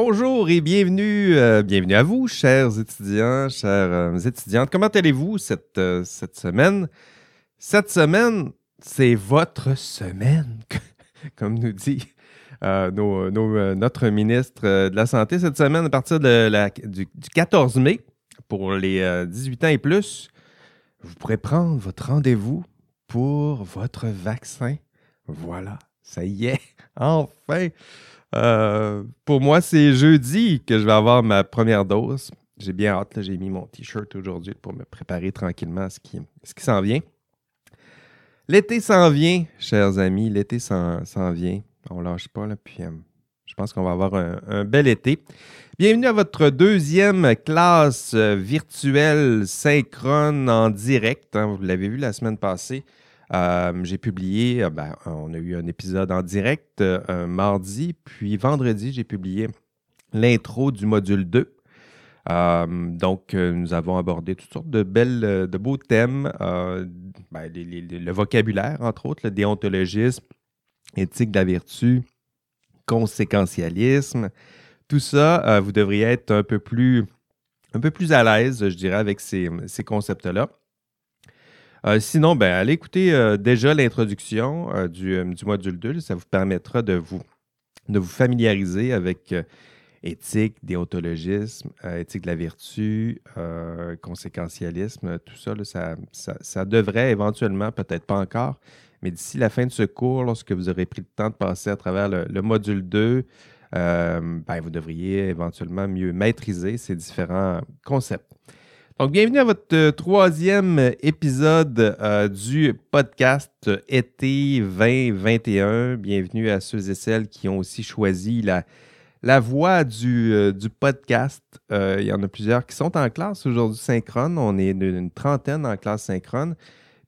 bonjour et bienvenue, euh, bienvenue à vous, chers étudiants, chères euh, étudiantes. Comment allez-vous cette, euh, cette semaine? Cette semaine, c'est votre semaine, comme nous dit notre ministre de la Santé. Cette semaine, à partir la, du, 14 mai, pour les 18 ans et plus, vous pourrez prendre votre rendez-vous pour votre vaccin. Voilà, ça y est, enfin! Euh, pour moi, c'est jeudi que je vais avoir ma première dose. J'ai bien hâte. J'ai mis mon t-shirt aujourd'hui pour me préparer tranquillement à ce qui, ce qui s'en vient. L'été s'en vient, chers amis. L'été s'en vient. On lâche pas. Là, puis, euh, je pense qu'on va avoir un, bel été. Bienvenue à votre deuxième classe euh, virtuelle synchrone en direct. Hein. vous l'avez vu la semaine passée. Euh, j'ai publié, euh, ben, on a eu un épisode en direct euh, mardi, puis vendredi, j'ai publié l'intro du module 2. donc, nous avons abordé toutes sortes de de beaux thèmes, ben, le vocabulaire, entre autres, le déontologisme, éthique de la vertu, conséquentialisme. Tout ça, vous devriez être un peu plus, un peu plus à l'aise, je dirais, avec ces concepts-là. Euh, sinon, ben, allez écouter euh, déjà l'introduction euh, du, module 2. Ça vous permettra de vous, de vous familiariser avec éthique, déontologisme, éthique de la vertu, conséquentialisme, tout ça, ça, ça, devrait éventuellement, peut-être pas encore, mais d'ici la fin de ce cours, lorsque vous aurez pris le temps de passer à travers le, module 2, ben, vous devriez éventuellement mieux maîtriser ces différents concepts. Donc, bienvenue à votre euh, troisième épisode euh, du podcast été 2021. Bienvenue à ceux et celles qui ont aussi choisi la, la voie du, euh, podcast. il y en a plusieurs qui sont en classe aujourd'hui synchrone. On est une, trentaine en classe synchrone.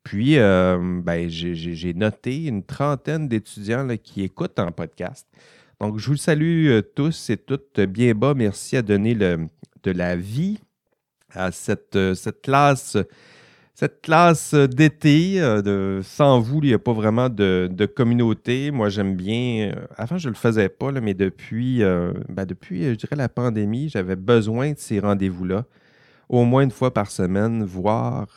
Puis, ben, j'ai noté une trentaine d'étudiants qui écoutent en podcast. Donc, je vous salue tous et toutes bien bas. Merci à donner de la vie à cette, euh, cette classe cette classe d'été. Euh, sans vous, il n'y a pas vraiment de, communauté. Moi, j'aime bien. Euh, avant, je ne le faisais pas, mais depuis, ben, depuis, je dirais, la pandémie, j'avais besoin de ces rendez-vous-là. Au moins une fois par semaine, voir,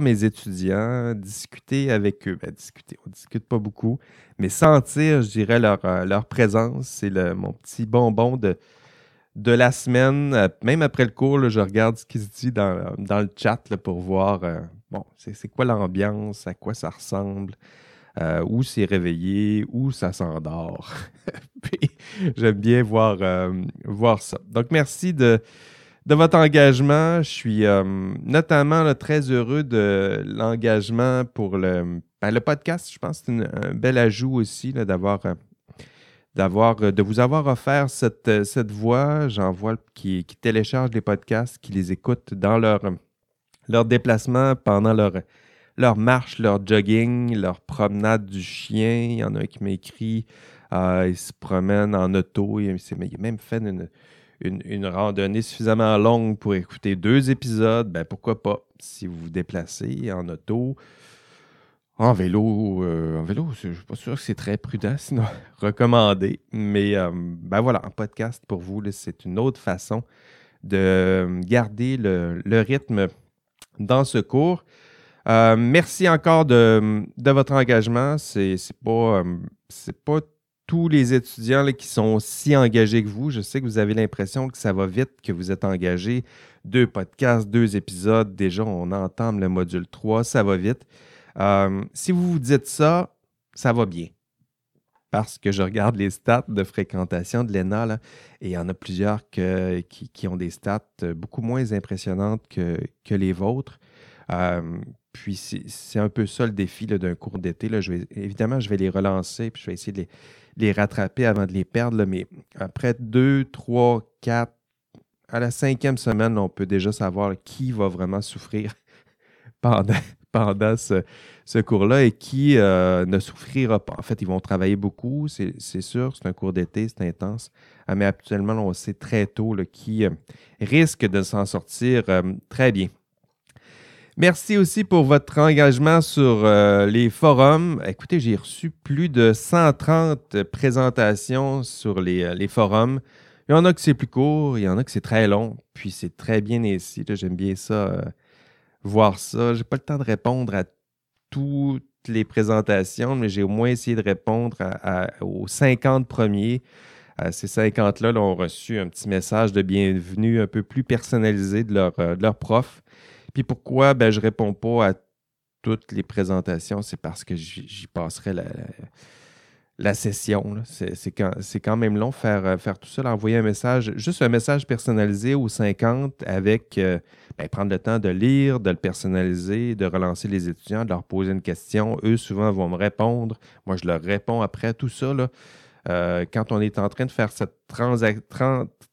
mes étudiants, discuter avec eux. Ben, discuter, on ne discute pas beaucoup, mais sentir, je dirais, leur, leur présence. C'est mon petit bonbon de, de la semaine, euh, même après le cours, je regarde ce qui se dit dans, le chat pour voir, euh, bon, c'est quoi l'ambiance, à quoi ça ressemble, euh, où c'est réveillé, où ça s'endort. j'aime bien voir, ça. Donc, merci de, de votre engagement. Je suis notamment très heureux de l'engagement pour le, ben, le podcast. Je pense que c'est un bel ajout aussi d'avoir d'avoir, euh, de vous avoir offert cette, euh, cette voix. J'en vois qui, qui téléchargent les podcasts, qui les écoutent dans leur, leur déplacement, pendant leur, leur marche, leur jogging, leur promenade du chien. Il y en a un qui m'écrit, euh, il se promène en auto. Il, il a même fait une, une, une, randonnée suffisamment longue pour écouter deux épisodes. Ben, pourquoi pas, si vous vous déplacez en auto. En vélo, euh, en vélo, je ne suis pas sûr que c'est très prudent, sinon recommandé. Mais euh, ben voilà, en podcast pour vous, c'est une autre façon de garder le, rythme dans ce cours. Euh, merci encore de, votre engagement. C'est pas, pas tous les étudiants qui sont si engagés que vous. Je sais que vous avez l'impression que ça va vite, que vous êtes engagés. Deux podcasts, deux épisodes. Déjà, on entame le module 3, ça va vite. Euh, si vous vous dites ça, ça va bien. Parce que je regarde les stats de fréquentation de l'ENA, et il y en a plusieurs qui, ont des stats beaucoup moins impressionnantes que, les vôtres. Euh, puis c'est un peu ça le défi d'un cours d'été. Évidemment, je vais les relancer, puis je vais essayer de les, rattraper avant de les perdre. mais après deux, trois, quatre, à la cinquième semaine, on peut déjà savoir qui va vraiment souffrir pendant, pendant ce, cours-là et qui euh, ne souffrira pas. En fait, ils vont travailler beaucoup, c'est sûr, c'est un cours d'été, c'est intense, ah, mais actuellement, on sait très tôt qui euh, risque de s'en sortir euh, très bien. Merci aussi pour votre engagement sur euh, les forums. Écoutez, j'ai reçu plus de 130 présentations sur les, euh, les, forums. Il y en a que c'est plus court, il y en a que c'est très long, puis c'est très bien ici. J'aime bien ça, euh, voir ça. J'ai pas le temps de répondre à toutes les présentations, mais j'ai au moins essayé de répondre aux 50 premiers. ces 50-là ont reçu un petit message de bienvenue un peu plus personnalisé de leur, de leur prof. Puis pourquoi? Ben, je réponds pas à toutes les présentations, c'est parce que j'y passerai la, session. C'est quand, même long faire, euh, faire tout ça, envoyer un message, juste un message personnalisé aux 50 avec euh, ben, prendre le temps de lire, de le personnaliser, de relancer les étudiants, de leur poser une question. Eux, souvent, vont me répondre. Moi, je leur réponds après tout ça. Euh, quand on est en train de faire cette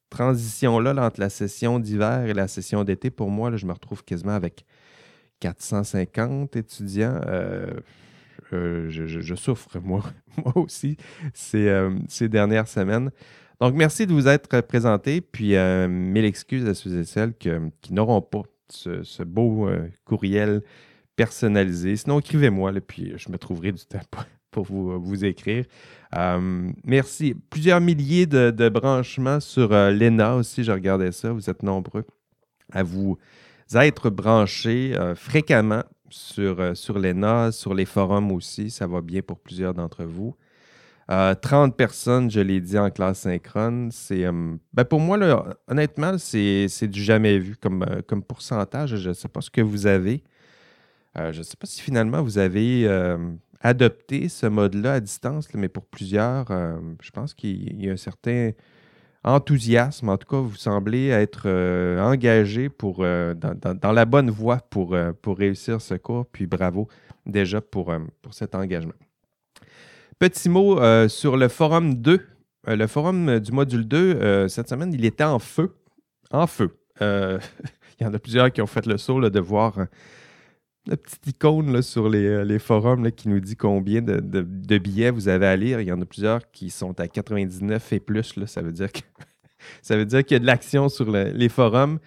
transition-là entre la session d'hiver et la session d'été, pour moi, je me retrouve quasiment avec 450 étudiants. Euh, je, souffre, moi, aussi, euh, ces, dernières semaines. Donc, merci de vous être présenté, puis mille excuses à ceux et celles qui n'auront pas ce, beau courriel personnalisé. Sinon, écrivez-moi, puis je me trouverai du temps pour vous, écrire. Euh, merci. Plusieurs milliers de, branchements sur euh, l'ENA aussi, je regardais ça. Vous êtes nombreux à vous être branchés euh, fréquemment sur, sur l'ENA, sur les forums aussi. Ça va bien pour plusieurs d'entre vous. 30 personnes, je l'ai dit en classe synchrone. C'est, ben pour moi, honnêtement, c'est, du jamais vu comme, comme pourcentage. Je ne sais pas ce que vous avez. je ne sais pas si finalement vous avez adopter ce mode-là à distance, mais pour plusieurs, euh, je pense qu'il y a un certain enthousiasme. En tout cas, vous semblez être euh, engagé pour, euh, dans, la bonne voie pour, pour réussir ce cours. Puis bravo déjà pour, pour cet engagement. Petit mot sur le forum 2. le forum du module 2, cette semaine, il était en feu. En feu. il y en a plusieurs qui ont fait le saut de voir la petite icône sur les, euh, forums qui nous dit combien de, billets vous avez à lire. Il y en a plusieurs qui sont à 99 et plus. Là. Ça veut dire que ça veut dire qu'il y a de l'action sur les forums.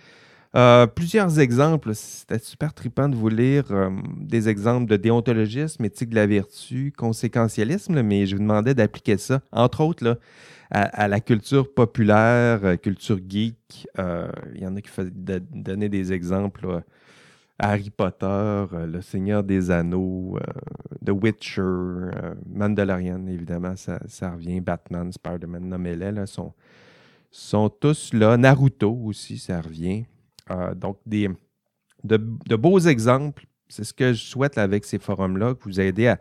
Euh, plusieurs exemples. C'était super trippant de vous lire euh, des exemples de déontologisme, éthique de la vertu, conséquentialisme, mais je vous demandais d'appliquer ça, entre autres, là, à, la culture populaire, culture geek. il y en a qui donnaient des exemples. Harry Potter, euh, Le Seigneur des Anneaux, euh, The Witcher, euh, Mandalorian, évidemment, ça, revient. Batman, Spider-Man, nommez-les, sont, sont tous là. Naruto aussi, ça revient. donc, des, de, beaux exemples. C'est ce que je souhaite avec ces forums-là, que vous aidez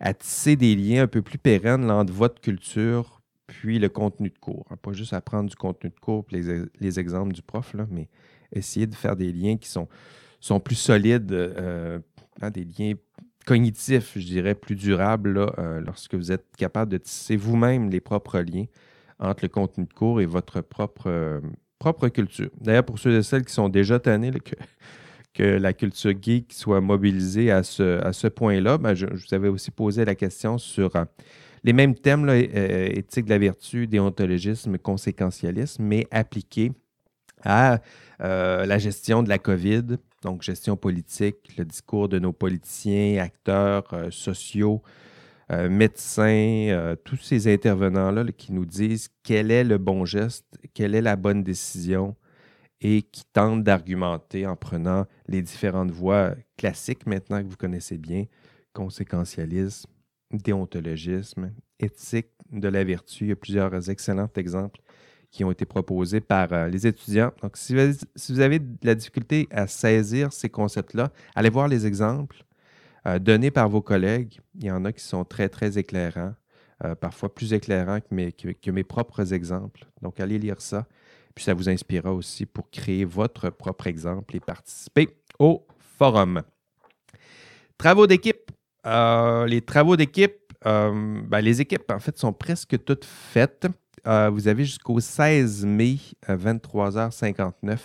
à, tisser des liens un peu plus pérennes entre votre culture puis le contenu de cours. Pas juste apprendre du contenu de cours les, les exemples du prof, là, mais essayer de faire des liens qui sont sont plus solides, euh, hein, des liens cognitifs, je dirais, plus durables euh, lorsque vous êtes capable de tisser vous-même les propres liens entre le contenu de cours et votre propre, euh, propre culture. D'ailleurs, pour ceux et celles qui sont déjà tannés que, la culture geek soit mobilisée à ce, à ce point-là, ben, je, vous avais aussi posé la question sur les mêmes thèmes, éthique de la vertu, déontologisme, conséquentialisme, mais appliqués à la gestion de la COVID, donc gestion politique, le discours de nos politiciens, acteurs euh, sociaux, euh, médecins, euh, tous ces intervenants-là qui nous disent quel est le bon geste, quelle est la bonne décision et qui tentent d'argumenter en prenant les différentes voies classiques maintenant que vous connaissez bien, conséquentialisme, déontologisme, éthique de la vertu. Il y a plusieurs excellents exemples qui ont été proposés par euh, les étudiants. Donc, si vous, avez, de la difficulté à saisir ces concepts-là, allez voir les exemples euh, donnés par vos collègues. Il y en a qui sont très, très éclairants, euh, parfois plus éclairants que mes, propres exemples. Donc, allez lire ça. Puis, ça vous inspirera aussi pour créer votre propre exemple et participer au forum. Travaux d'équipe. les travaux d'équipe, ben, les équipes, en fait, sont presque toutes faites. Euh, vous avez jusqu'au 16 mai à 23h59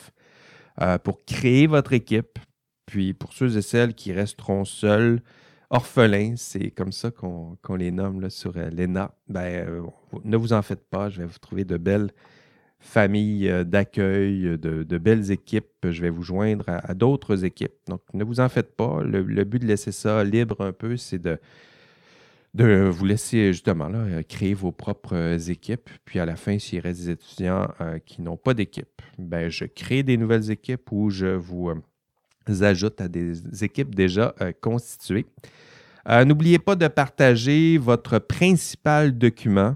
euh, pour créer votre équipe. Puis pour ceux et celles qui resteront seuls, orphelins, c'est comme ça qu'on les nomme là, sur euh, l'ENA, ben, ne vous en faites pas, je vais vous trouver de belles famille d'accueil, de, belles équipes. Je vais vous joindre à, d'autres équipes. Donc, ne vous en faites pas. Le, but de laisser ça libre un peu, c'est de, de vous laisser justement là, créer vos propres équipes. Puis à la fin, s'il reste des étudiants qui n'ont pas d'équipe, ben, je crée des nouvelles équipes ou je vous ajoute à des équipes déjà constituées. N'oubliez pas de partager votre principal document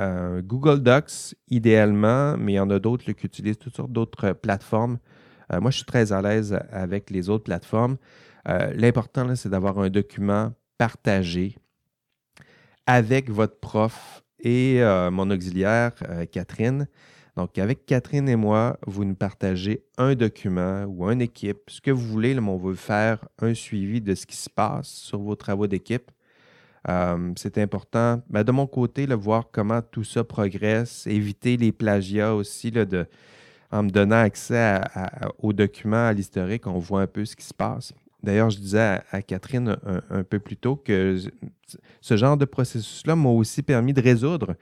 euh, Google Docs, idéalement, mais il y en a d'autres qui utilisent toutes sortes d'autres plateformes. Euh, moi, je suis très à l'aise avec les autres plateformes. Euh, l'important, c'est d'avoir un document partagé avec votre prof et mon auxiliaire, Catherine. Donc, avec Catherine et moi, vous nous partagez un document ou une équipe, ce que vous voulez. on veut faire un suivi de ce qui se passe sur vos travaux d'équipe. Euh, c'est important. Ben, de mon côté, le voir comment tout ça progresse, éviter les plagiats aussi, en me donnant accès aux documents, à l'historique, on voit un peu ce qui se passe. D'ailleurs, je disais à, Catherine un, peu plus tôt que ce genre de processus-là m'a aussi permis de résoudre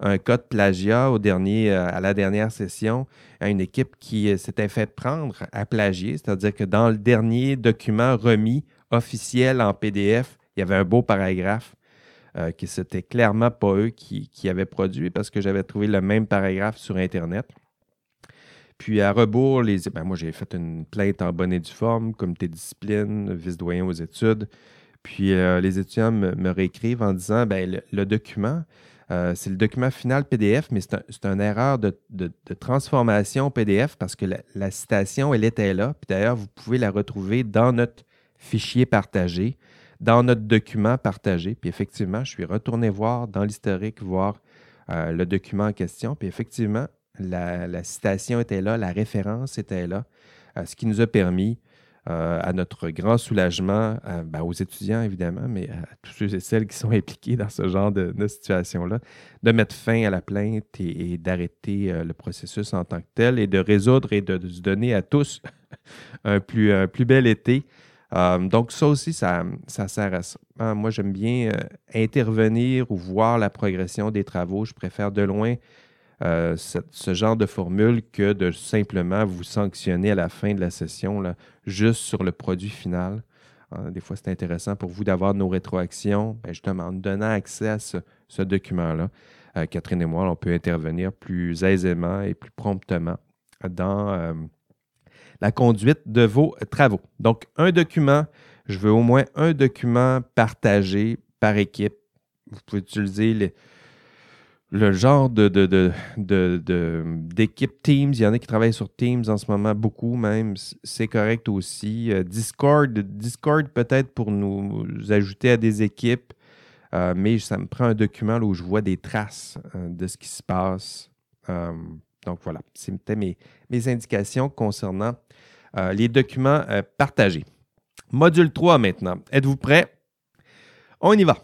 un cas de plagiat euh, à la dernière session à une équipe qui euh, s'était fait prendre à plagier, c'est-à-dire que dans le dernier document remis officiel en PDF, il y avait un beau paragraphe euh, que c'était clairement pas eux qui, avaient produit parce que j'avais trouvé le même paragraphe sur Internet. Puis à rebours, les, ben, moi j'ai fait une plainte en bonne et due forme, comité de discipline, vice-doyen aux études. Puis euh, les étudiants me, réécrivent en disant ben, le, document, euh, c'est le document final PDF, mais c'est une erreur de, transformation PDF parce que la, la, citation, elle était là. Puis d'ailleurs, vous pouvez la retrouver dans notre fichier partagé dans notre document partagé. Puis effectivement, je suis retourné voir dans l'historique, voir euh, le document en question. Puis effectivement, la, citation était là, la référence était là, euh, ce qui nous a permis, euh, à notre grand soulagement, ben, aux étudiants évidemment, mais à tous ceux et celles qui sont impliqués dans ce genre de, situation-là, de mettre fin à la plainte et, d'arrêter le processus en tant que tel et de résoudre et de, se donner à tous un plus, plus bel été. Euh, donc, ça aussi, ça, sert à ça. Hein, moi, j'aime bien euh, intervenir ou voir la progression des travaux. Je préfère de loin euh, ce, genre de formule que de simplement vous sanctionner à la fin de la session, là, juste sur le produit final. Hein, des fois, c'est intéressant pour vous d'avoir nos rétroactions, ben, justement, en donnant accès à ce, document-là. Catherine et moi, on peut intervenir plus aisément et plus promptement dans la conduite de vos travaux. Donc, un document, je veux au moins un document partagé par équipe. Vous pouvez utiliser le genre de, d'équipe Teams. Il y en a qui travaillent sur Teams en ce moment, beaucoup même. C'est correct aussi. Euh, Discord, Discord peut-être pour nous ajouter à des équipes, euh, mais ça me prend un document où je vois des traces euh, de ce qui se passe. donc voilà, c'était mes, mes indications concernant les documents partagés. Module 3 maintenant. Êtes-vous prêts? On y va.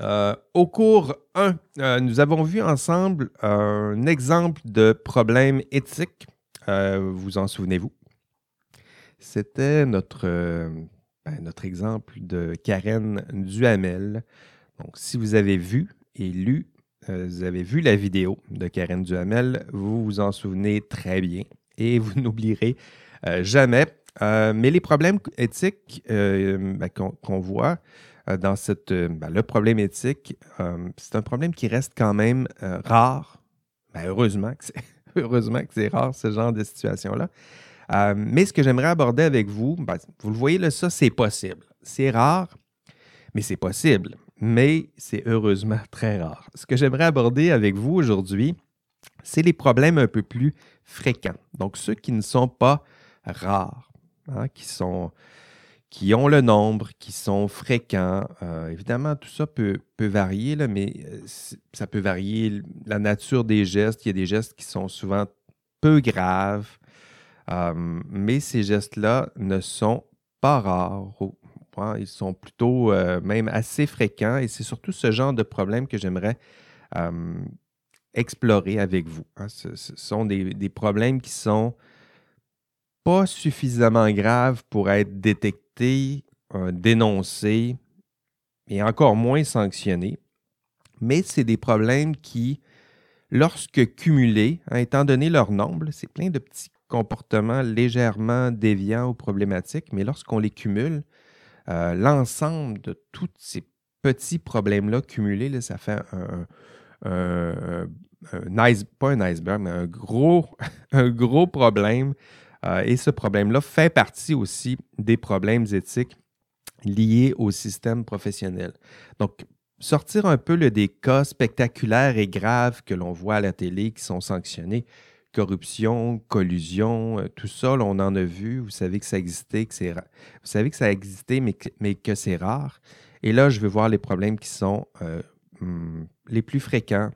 Euh, au cours 1, nous avons vu ensemble un exemple de problème éthique. vous en souvenez-vous? C'était notre, ben, notre exemple de Karen Duhamel. Donc, si vous avez vu et lu, vous avez vu la vidéo de Karen Duhamel, vous vous en souvenez très bien et vous n'oublierez euh, jamais. Euh, mais les problèmes éthiques euh, ben, qu'on voit dans cette, ben, le problème éthique, c'est un problème qui reste quand même rare. Ben, heureusement que c'est heureusement que c'est rare ce genre de situation-là. mais ce que j'aimerais aborder avec vous, vous le voyez là, ça c'est possible. C'est rare, mais c'est possible. Mais c'est heureusement très rare. Ce que j'aimerais aborder avec vous aujourd'hui, c'est les problèmes un peu plus fréquents. Donc ceux qui ne sont pas rares, hein, qui, sont, qui ont le nombre, qui sont fréquents. Euh, évidemment, tout ça peut, peut varier, là, mais euh, ça peut varier la nature des gestes. Il y a des gestes qui sont souvent peu graves, euh, mais ces gestes-là ne sont pas rares. Hein, ils sont plutôt même assez fréquents et c'est surtout ce genre de problème que j'aimerais explorer avec vous. Hein. Ce, sont des, des, problèmes qui sont pas suffisamment grave pour être euh, dénoncé et encore moins sanctionné. Mais c'est des problèmes qui lorsque cumulés, hein, étant donné leur nombre, c'est plein de petits comportements légèrement déviants ou problématiques, mais lorsqu'on les cumule, euh, l'ensemble de tous ces petits problèmes-là cumulés, ça fait un, pas un iceberg, mais un un gros problème. Euh, et ce problème-là fait partie aussi des problèmes éthiques liés au système professionnel. Donc, sortir un peu des cas spectaculaires et graves que l'on voit à la télé qui sont sanctionnés, corruption, collusion, euh, tout ça, on en a vu. Vous savez que ça existait, que c'est Vous savez que ça a existé, mais que, mais que c'est rare. Et là, je vais voir les problèmes qui sont euh, hmm, les plus fréquents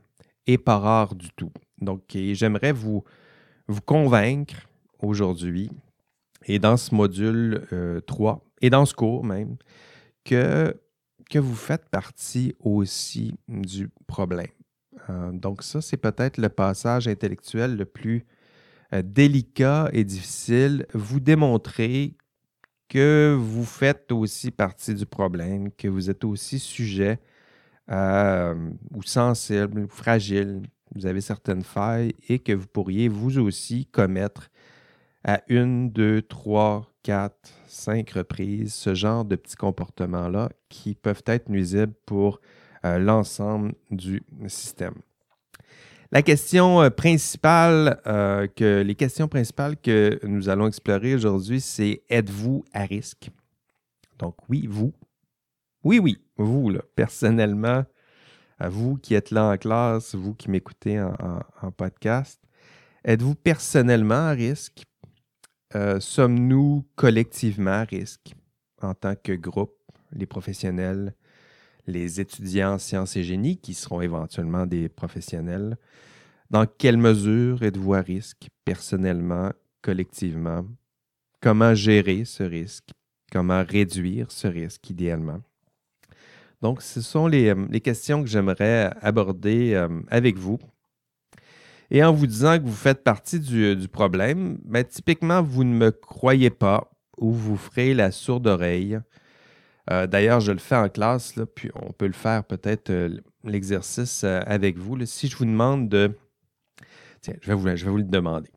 et pas rares du tout. Donc, j'aimerais vous, vous convaincre aujourd'hui, et dans ce module 3, euh, et dans ce cours même, que, que vous faites partie aussi du problème. Euh, donc ça, c'est peut-être le passage intellectuel le plus euh, délicat et difficile. Vous démontrez que vous faites aussi partie du problème, que vous êtes aussi sujet ou sensible, ou fragile, vous avez certaines failles et que vous pourriez vous aussi commettre à une, deux, trois, quatre, cinq reprises ce genre de petits comportements-là qui peuvent être nuisibles pour euh, l'ensemble du système. La question euh, principale, euh, que, les questions principales que nous allons explorer aujourd'hui, c'est êtes-vous à risque? Donc oui, vous. Oui, oui, vous, là, personnellement, vous qui êtes là en classe, vous qui m'écoutez en podcast, êtes-vous personnellement à risque? Euh, sommes-nous collectivement à risque en tant que groupe, les professionnels, les étudiants en sciences et génie qui seront éventuellement des professionnels? Dans quelle mesure êtes-vous à risque personnellement, collectivement? Comment gérer ce risque? Comment réduire ce risque idéalement? Donc, ce sont les, euh, questions que j'aimerais aborder euh, avec vous et en vous disant que vous faites partie du, problème, ben, typiquement, vous ne me croyez pas ou vous ferez la sourde oreille. Euh, d'ailleurs, je le fais en classe, là, puis on peut le faire peut-être euh, l'exercice euh, avec vous. Si je vous demande de... Tiens, je vais vous, je vais vous le demander.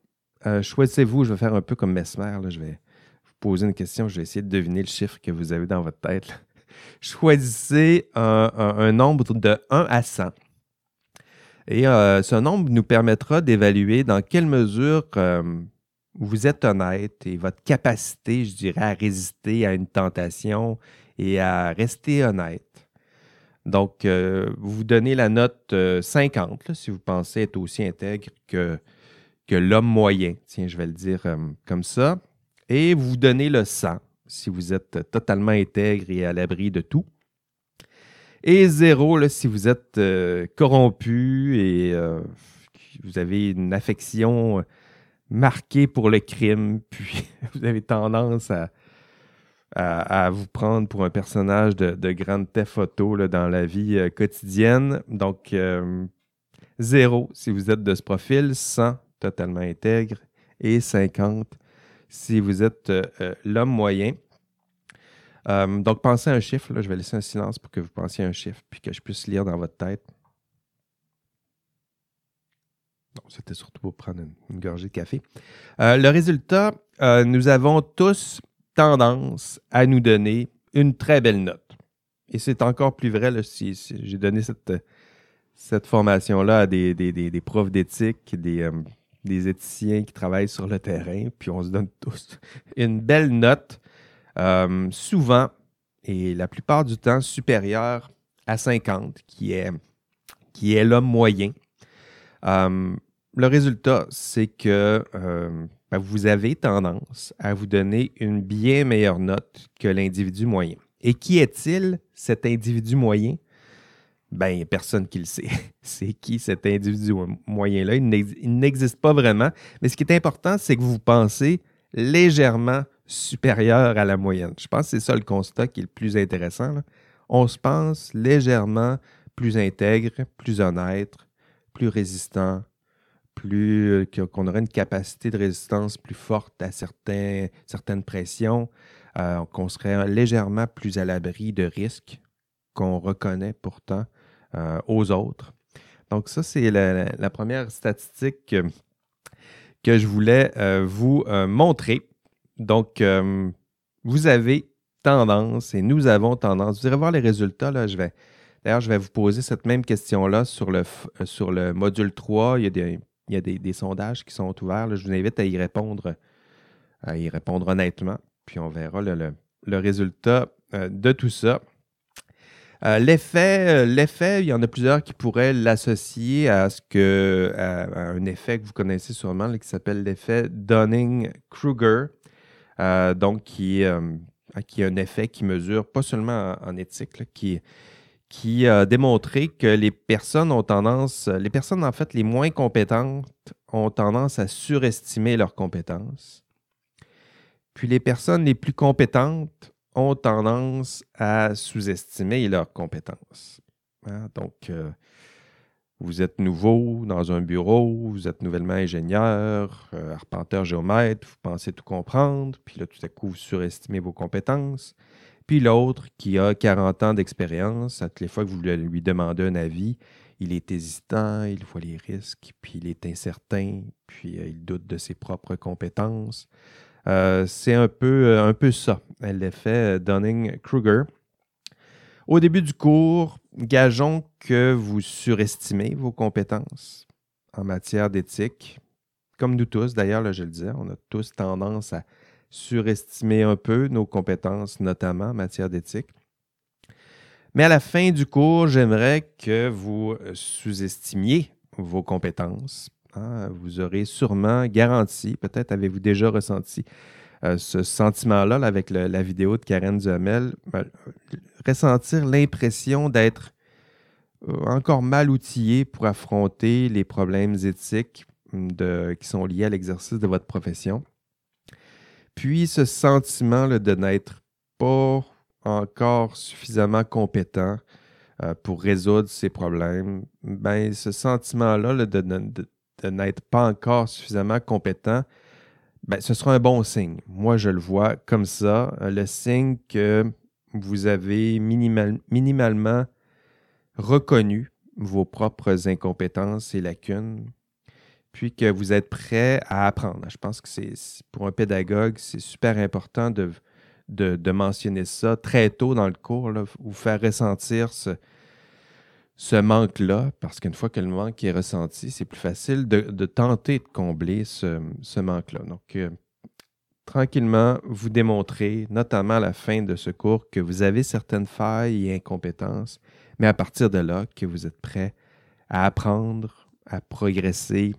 Choisissez-vous, je vais faire un peu comme Mesmer. je vais vous poser une question, je vais essayer de deviner le chiffre que vous avez dans votre tête. Choisissez un, un nombre de 1 à 100. Et euh, ce nombre nous permettra d'évaluer dans quelle mesure euh, vous êtes honnête et votre capacité, je dirais, à résister à une tentation et à rester honnête. Donc, euh, vous donnez la note 50 si vous pensez être aussi intègre que, que l'homme moyen. Tiens, je vais le dire comme ça. Et vous donnez le 100 si vous êtes totalement intègre et à l'abri de tout. Et zéro, là, si vous êtes euh, corrompu et euh, vous avez une affection marquée pour le crime, puis vous avez tendance à, à, vous prendre pour un personnage de, de grande photo là, dans la vie euh, quotidienne. Donc, zéro si vous êtes de ce profil, 100 totalement intègre et 50 si vous êtes l'homme moyen. Euh, donc, pensez à un chiffre. Là, je vais laisser un silence pour que vous pensiez à un chiffre puis que je puisse lire dans votre tête. Non, c'était surtout pour prendre une, gorgée de café. Euh, le résultat, euh, nous avons tous tendance à nous donner une très belle note. Et c'est encore plus vrai si, j'ai donné cette, cette formation-là à des, des, profs d'éthique, des, des éthiciens qui travaillent sur le terrain, puis on se donne tous une belle note euh, souvent, et la plupart du temps, supérieur à 50, qui est, qui l'homme moyen. Euh, le résultat, c'est que euh, ben, vous avez tendance à vous donner une bien meilleure note que l'individu moyen. Et qui est-il, cet individu moyen? Ben, personne qui le sait. c'est qui cet individu moyen-là? Il n'existe pas vraiment. Mais ce qui est important, c'est que vous pensez légèrement supérieure à la moyenne. Je pense que c'est ça le constat qui est le plus intéressant. On se pense légèrement plus intègre, plus honnête, plus résistant, plus euh, qu'on aurait une capacité de résistance plus forte à certaines pressions, euh, qu'on serait légèrement plus à l'abri de risques qu'on reconnaît pourtant euh, aux autres. Donc, ça, c'est la, première statistique que, je voulais vous montrer. Donc, euh, vous avez tendance et nous avons tendance. Vous irez voir les résultats. Là, je vais, d'ailleurs, je vais vous poser cette même question-là sur le, sur le module 3. Il y a des, il y a des, sondages qui sont ouverts. Je vous invite à y répondre, à y répondre honnêtement. Puis on verra le, résultat de tout ça. Euh, l'effet, euh, il y en a plusieurs qui pourraient l'associer à ce que un effet que vous connaissez sûrement qui s'appelle l'effet Dunning-Kruger, euh, donc qui, qui a un effet qui mesure pas seulement en, éthique, qui, qui a démontré que les personnes ont tendance, les personnes en fait les moins compétentes ont tendance à surestimer leurs compétences. Puis les personnes les plus compétentes ont tendance à sous-estimer leurs compétences. Hein. Donc, euh, vous êtes nouveau dans un bureau, vous êtes nouvellement ingénieur, euh, arpenteur géomètre, vous pensez tout comprendre, puis là, tout à coup, vous surestimez vos compétences. Puis l'autre qui a 40 ans d'expérience, à toutes les fois que vous lui demandez un avis, il est hésitant, il voit les risques, puis il est incertain, puis euh, il doute de ses propres compétences. Euh, c'est un peu, un peu ça, l'effet Dunning-Kruger. Au début du cours, gageons que vous surestimez vos compétences en matière d'éthique. Comme nous tous, d'ailleurs, je le disais, on a tous tendance à surestimer un peu nos compétences, notamment en matière d'éthique. Mais à la fin du cours, j'aimerais que vous sous-estimiez vos compétences Hein, vous aurez sûrement garanti, peut-être avez-vous déjà ressenti euh, ce sentiment-là avec la vidéo de Karen Duhamel, ben, ressentir l'impression d'être euh, encore mal outillé pour affronter les problèmes éthiques qui sont liés à l'exercice de votre profession. Puis ce sentiment de n'être pas encore suffisamment compétent euh, pour résoudre ces problèmes, ben, ce sentiment-là de, de n'être pas encore suffisamment compétent, ben, ce sera un bon signe. Moi, je le vois comme ça. Le signe que vous avez minimalement reconnu vos propres incompétences et lacunes, puis que vous êtes prêt à apprendre. Je pense que c'est pour un pédagogue, c'est super important de, mentionner ça très tôt dans le cours, vous faire ressentir ce, ce manque-là, parce qu'une fois que le manque est ressenti, c'est plus facile de, tenter de combler ce, manque-là. Donc, euh, tranquillement, vous démontrez, notamment à la fin de ce cours, que vous avez certaines failles et incompétences, mais à partir de là, que vous êtes prêt à apprendre, à progresser,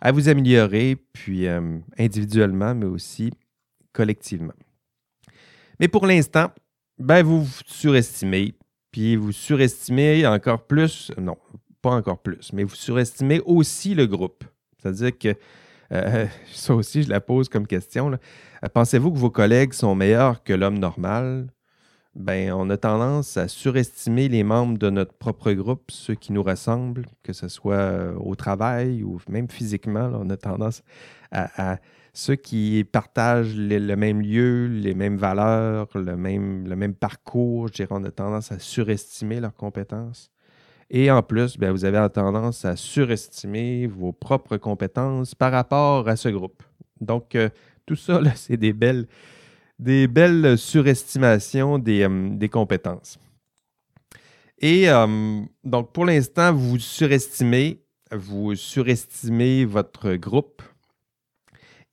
à vous améliorer, puis euh, individuellement, mais aussi collectivement. Mais pour l'instant, ben, vous vous surestimez, puis vous surestimez encore plus, non, pas encore plus, mais vous surestimez aussi le groupe. C'est-à-dire que, euh, ça aussi, je la pose comme question. Euh, pensez-vous que vos collègues sont meilleurs que l'homme normal? Ben, on a tendance à surestimer les membres de notre propre groupe, ceux qui nous ressemblent, que ce soit euh, au travail ou même physiquement. on a tendance à ceux qui partagent le même lieu, les mêmes valeurs, le même, le même parcours, je dirais, on a tendance à surestimer leurs compétences. Et en plus, bien, vous avez tendance à surestimer vos propres compétences par rapport à ce groupe. Donc, euh, tout ça, c'est des belles, des belles surestimations des, euh, des compétences. Et euh, donc, pour l'instant, vous surestimez, vous surestimez votre groupe,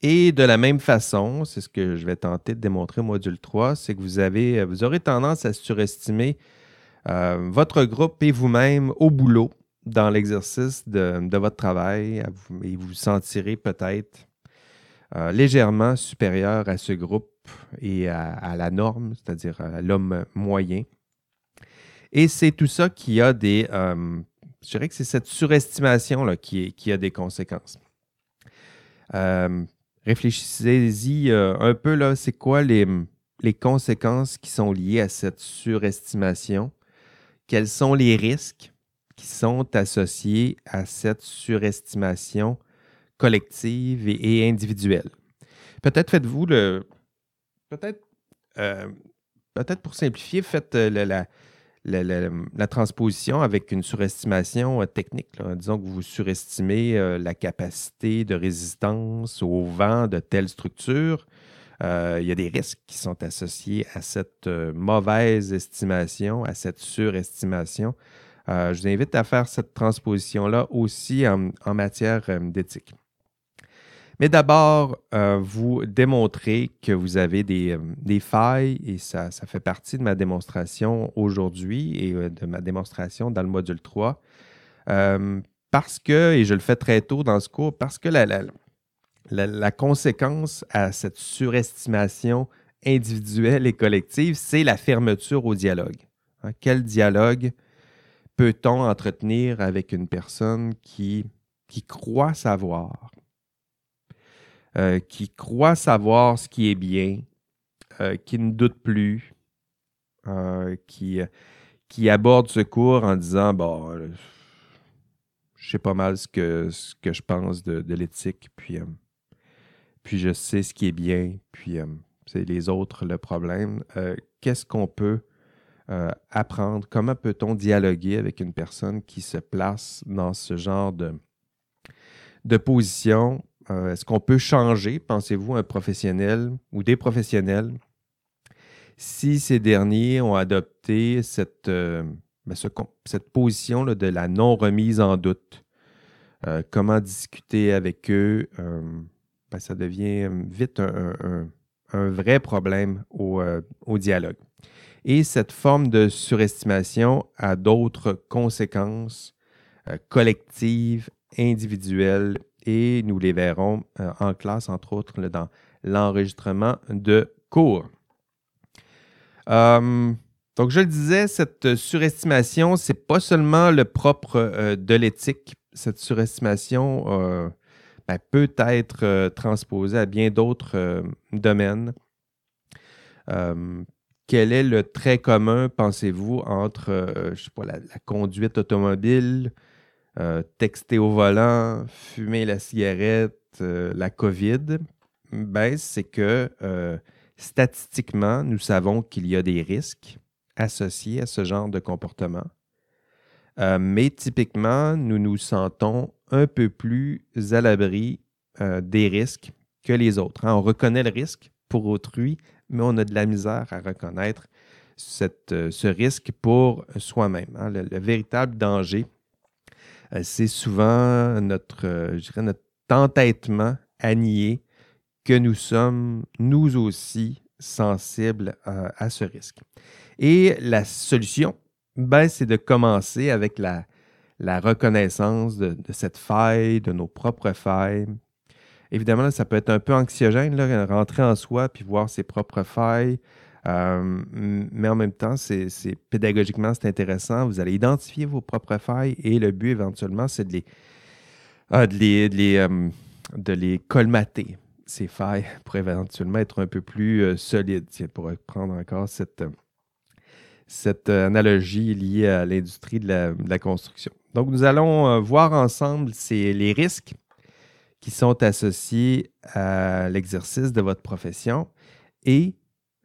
et de la même façon, c'est ce que je vais tenter de démontrer au module 3, c'est que vous, avez, vous aurez tendance à surestimer votre groupe et vous-même au boulot dans l'exercice de, votre travail et vous vous sentirez peut-être euh, légèrement supérieur à ce groupe et à, la norme, c'est-à-dire à, l'homme moyen. Et c'est tout ça qui a des... Euh, je dirais que c'est cette surestimation là, qui, a des conséquences réfléchissez-y euh, un peu, là, c'est quoi les, les, conséquences qui sont liées à cette surestimation? Quels sont les risques qui sont associés à cette surestimation collective et, individuelle? Peut-être faites-vous le. Peut-être. Euh, peut-être pour simplifier, faites euh, la, transposition avec une surestimation euh, technique. Disons que vous surestimez la capacité de résistance au vent de telle structure. Euh, il y a des risques qui sont associés à cette mauvaise estimation, à cette surestimation. je vous invite à faire cette transposition-là aussi en matière d'éthique. Mais d'abord, euh, vous démontrez que vous avez des, euh, failles et ça, fait partie de ma démonstration aujourd'hui et euh, de ma démonstration dans le module 3. parce que, et je le fais très tôt dans ce cours, parce que la, la, conséquence à cette surestimation individuelle et collective, c'est la fermeture au dialogue. Hein, quel dialogue peut-on entretenir avec une personne qui, croit savoir, euh, qui croit savoir ce qui est bien, euh, qui ne doute plus, euh, qui, aborde ce cours en disant Bon, je sais pas mal ce que, ce que je pense de, l'éthique, puis, puis je sais ce qui est bien, puis c'est les autres le problème. Qu'est-ce qu'on peut apprendre? Comment peut-on dialoguer avec une personne qui se place dans ce genre de, de position? Euh, est-ce qu'on peut changer, pensez-vous, un professionnel ou des professionnels? Si ces derniers ont adopté cette, euh, ben, cette position de la non-remise en doute? Euh, comment discuter avec eux? Ben, ça devient vite un, vrai problème au, au, dialogue. Et cette forme de surestimation a d'autres conséquences collectives, individuelles et nous les verrons euh, en classe, entre autres, dans l'enregistrement de cours. Euh, donc, je le disais, cette surestimation, ce n'est pas seulement le propre euh, de l'éthique. Cette surestimation ben, peut être transposée à bien d'autres domaines. quel est le trait commun, pensez-vous, entre je sais pas, la, conduite automobile, euh, texter au volant, fumer la cigarette, euh, la COVID, ben, c'est que euh, statistiquement, nous savons qu'il y a des risques associés à ce genre de comportement. mais typiquement, nous nous sentons un peu plus à l'abri des risques que les autres. Hein. On reconnaît le risque pour autrui, mais on a de la misère à reconnaître ce risque pour soi-même. Hein. le, véritable danger, euh, c'est souvent notre, euh, je dirais, notre entêtement à nier que nous sommes, nous aussi, sensibles à, ce risque. Et la solution, ben, c'est de commencer avec la, la reconnaissance de, cette faille, de nos propres failles. Évidemment, ça peut être un peu anxiogène, là, rentrer en soi puis voir ses propres failles, euh, mais en même temps, c'est pédagogiquement, c'est intéressant. Vous allez identifier vos propres failles et le but éventuellement, c'est de les, ah, de, les, de, les, euh, de les colmater, ces failles, pour éventuellement être un peu plus euh, solides. pour prendre encore cette, cette analogie liée à l'industrie de la, construction. Donc, nous allons voir ensemble les risques qui sont associés à l'exercice de votre profession. Et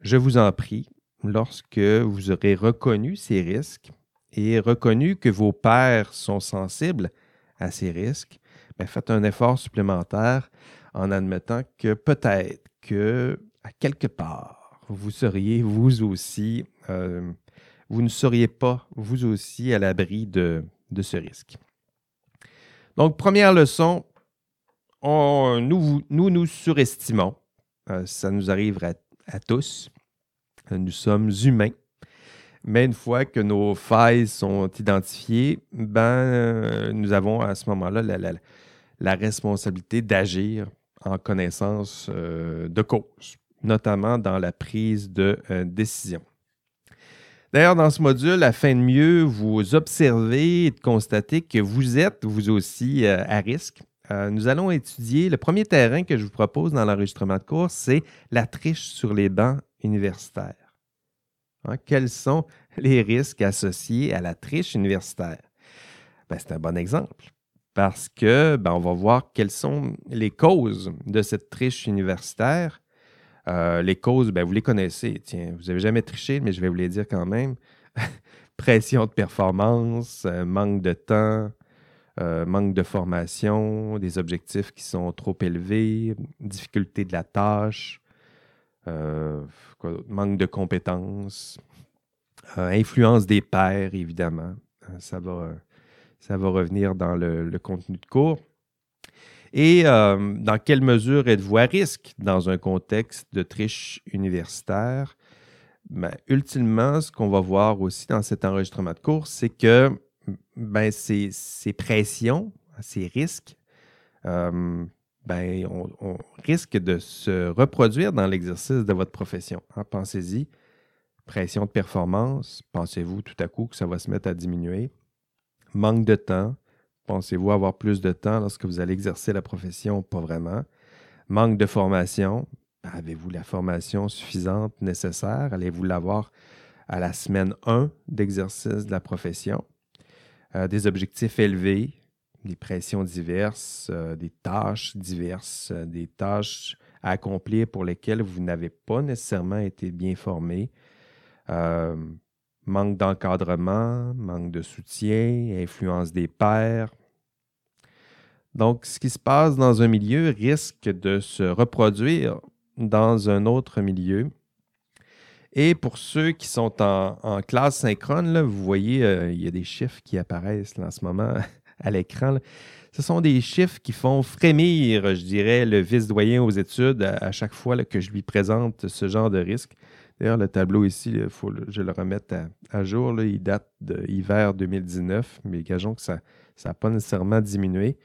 je vous en prie, lorsque vous aurez reconnu ces risques et reconnu que vos pairs sont sensibles à ces risques, ben, faites un effort supplémentaire en admettant que peut-être que à quelque part, vous seriez vous aussi, euh, vous ne seriez pas vous aussi à l'abri de, ce risque. Donc, première leçon, nous, nous, surestimons. Euh, ça nous arrive à tous. Nous sommes humains. Mais une fois que nos failles sont identifiées, ben, euh, nous avons à ce moment-là la, responsabilité d'agir en connaissance euh, de cause, notamment dans la prise de décision. D'ailleurs, dans ce module, afin de mieux vous observer et de constater que vous êtes vous aussi à risque, euh, nous allons étudier le premier terrain que je vous propose dans l'enregistrement de cours, c'est la triche sur les bancs universitaires. Hein, quels sont les risques associés à la triche universitaire? Ben, c'est un bon exemple parce que ben, on va voir quelles sont les causes de cette triche universitaire. Euh, les causes, ben, vous les connaissez. Tiens, vous n'avez jamais triché, mais je vais vous les dire quand même. pression de performance, manque de temps, manque de formation, des objectifs qui sont trop élevés, difficulté de la tâche, manque de compétences, influence des pairs, évidemment. ça, va, ça va revenir dans le contenu de cours. Et euh, dans quelle mesure êtes-vous à risque dans un contexte de triche universitaire? Ben, ultimement, ce qu'on va voir aussi dans cet enregistrement de cours, c'est que ben, ces, pressions, ces risques, euh, ben, on, risque de se reproduire dans l'exercice de votre profession. Hein, pensez-y. Pression de performance, pensez-vous tout à coup que ça va se mettre à diminuer? Manque de temps, Pensez-vous avoir plus de temps lorsque vous allez exercer la profession? Pas vraiment? Manque de formation? Avez-vous la formation suffisante nécessaire? Allez-vous l'avoir à la semaine 1 d'exercice de la profession? Euh, des objectifs élevés, des pressions diverses, euh, des tâches diverses, euh, des tâches à accomplir pour lesquelles vous n'avez pas nécessairement été bien formé. manque d'encadrement, manque de soutien, influence des pairs, donc, ce qui se passe dans un milieu risque de se reproduire dans un autre milieu. Et pour ceux qui sont en, classe synchrone, vous voyez, euh, il y a des chiffres qui apparaissent en ce moment à l'écran. Ce sont des chiffres qui font frémir, je dirais, le vice-doyen aux études à, chaque fois que je lui présente ce genre de risque. D'ailleurs, le tableau ici, il faut je le remette à, jour. il date de l'hiver 2019, mais gageons que ça n'a pas nécessairement diminué.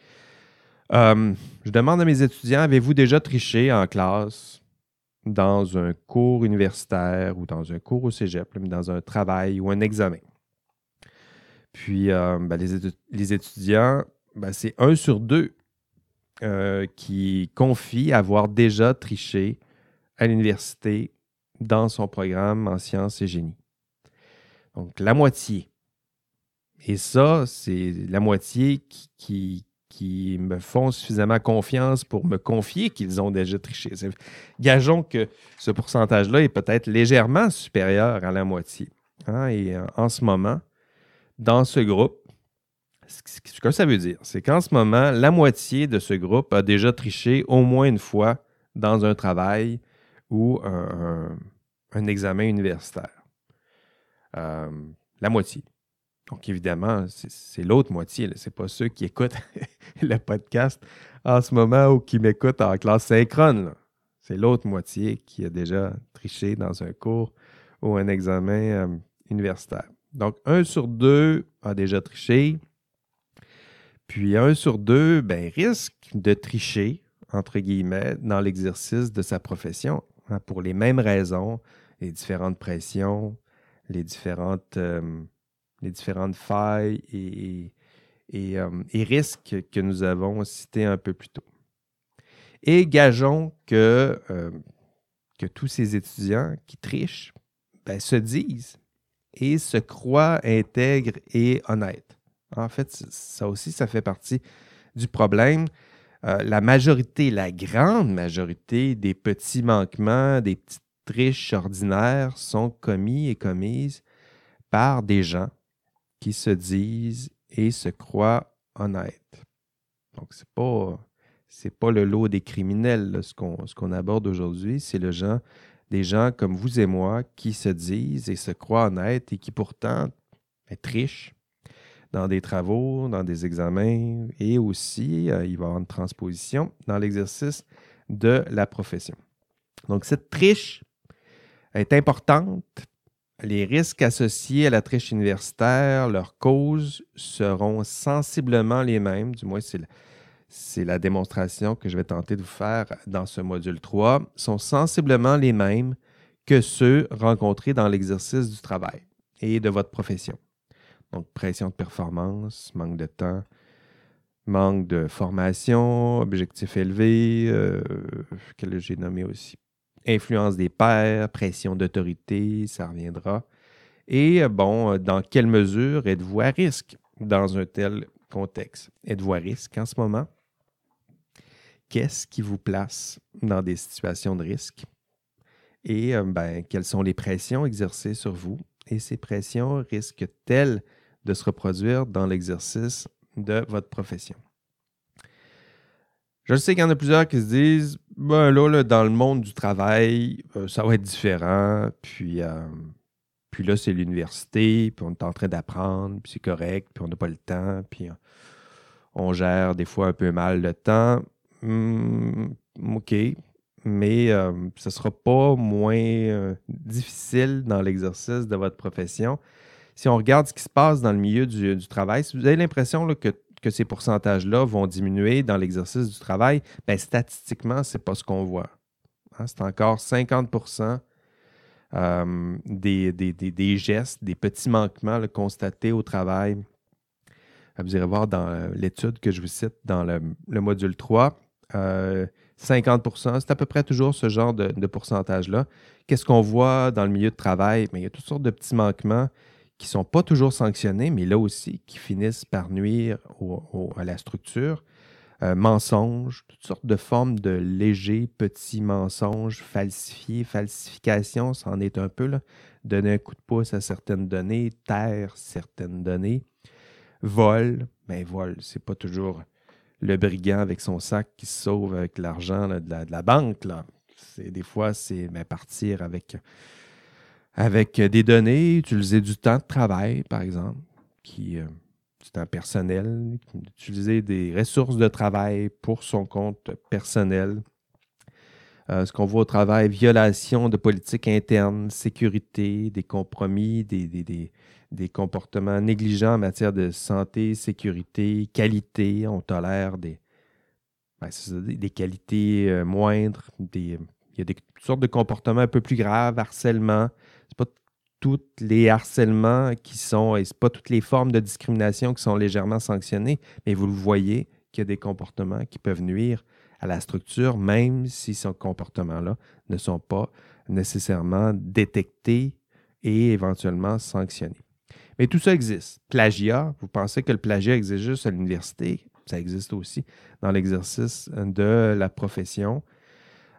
Euh, je demande à mes étudiants, avez-vous déjà triché en classe dans un cours universitaire ou dans un cours au cégep, dans un travail ou un examen? Puis, euh, ben, les, étudiants, ben, c'est un sur deux euh, qui confie avoir déjà triché à l'université dans son programme en sciences et génie. Donc, la moitié. Et ça, c'est la moitié qui me font suffisamment confiance pour me confier qu'ils ont déjà triché. Gageons que ce pourcentage-là est peut-être légèrement supérieur à la moitié. Hein, et euh, en ce moment, dans ce groupe, ce que ça veut dire, c'est qu'en ce moment, la moitié de ce groupe a déjà triché au moins une fois dans un travail ou un, examen universitaire. Euh, la moitié. Donc, évidemment, c'est l'autre moitié. Ce n'est pas ceux qui écoutent le podcast en ce moment ou qui m'écoutent en classe synchrone. C'est l'autre moitié qui a déjà triché dans un cours ou un examen euh, universitaire. Donc, un sur deux a déjà triché. Puis, un sur deux ben, risque de tricher, entre guillemets, dans l'exercice de sa profession hein, pour les mêmes raisons, les différentes pressions, les différentes. Euh, les différentes failles et, euh, et, risques que nous avons cités un peu plus tôt. Et gageons que, euh, que tous ces étudiants qui trichent ben, se disent et se croient intègres et honnêtes. En fait, ça aussi, ça fait partie du problème. Euh, la majorité, la grande majorité des petits manquements, des petites triches ordinaires sont commis et commises par des gens qui se disent et se croient honnêtes. Donc, ce n'est pas, pas le lot des criminels, ce qu'on aborde aujourd'hui, c'est le des gens comme vous et moi qui se disent et se croient honnêtes et qui pourtant ben, trichent dans des travaux, dans des examens et aussi, euh, il va y avoir une transposition dans l'exercice de la profession. Donc, cette triche est importante les risques associés à la triche universitaire, leurs causes seront sensiblement les mêmes, du moins c'est la, démonstration que je vais tenter de vous faire dans ce module 3, sont sensiblement les mêmes que ceux rencontrés dans l'exercice du travail et de votre profession. Donc, pression de performance, manque de temps, manque de formation, objectifs élevés, euh, que j'ai nommé aussi influence des pairs, pression d'autorité, ça reviendra. Et euh, bon, euh, dans quelle mesure êtes-vous à risque dans un tel contexte? Êtes-vous à risque en ce moment? Qu'est-ce qui vous place dans des situations de risque? Et euh, ben, quelles sont les pressions exercées sur vous? Et ces pressions risquent-elles de se reproduire dans l'exercice de votre profession? Je sais qu'il y en a plusieurs qui se disent ben là, dans le monde du travail, euh, ça va être différent. Puis, euh, puis là, c'est l'université, puis on est en train d'apprendre, puis c'est correct, puis on n'a pas le temps, puis on gère des fois un peu mal le temps. Hmm, OK, mais euh, ce ne sera pas moins difficile dans l'exercice de votre profession. Si on regarde ce qui se passe dans le milieu du, du travail, si vous avez l'impression que que ces pourcentages-là vont diminuer dans l'exercice du travail, bien, statistiquement, ce n'est pas ce qu'on voit. Hein. c'est encore 50% euh, des, gestes, des petits manquements constatés au travail. Vous irez voir dans euh, l'étude que je vous cite dans le, module 3. 50% euh, c'est à peu près toujours ce genre de, pourcentage-là. Qu'est-ce qu'on voit dans le milieu de travail? Bien, il y a toutes sortes de petits manquements qui ne sont pas toujours sanctionnés, mais là aussi, qui finissent par nuire à la structure. Euh, mensonges, toutes sortes de formes de légers petits mensonges falsifiés, falsification, c'en est un peu, là. donner un coup de pouce à certaines données, taire certaines données, vol, mais ben, vol, c'est pas toujours le brigand avec son sac qui se sauve avec l'argent de, de, la banque. Là. Des fois, c'est ben, partir avec avec euh, des données, utiliser du temps de travail, par exemple, qui, euh, du temps personnel, utiliser des ressources de travail pour son compte personnel. Euh, ce qu'on voit au travail, violation de politique interne, sécurité, des compromis, des, des, des, comportements négligents en matière de santé, sécurité, qualité. On tolère des, ben, des qualités moindres. Des, il y a des sortes de comportements un peu plus graves, harcèlement, pas tous les harcèlements qui sont, et ce pas toutes les formes de discrimination qui sont légèrement sanctionnées, mais vous le voyez qu'il y a des comportements qui peuvent nuire à la structure, même si ces comportements-là ne sont pas nécessairement détectés et éventuellement sanctionnés. Mais tout ça existe. Plagiat, vous pensez que le plagiat existe juste à l'université, ça existe aussi dans l'exercice de la profession.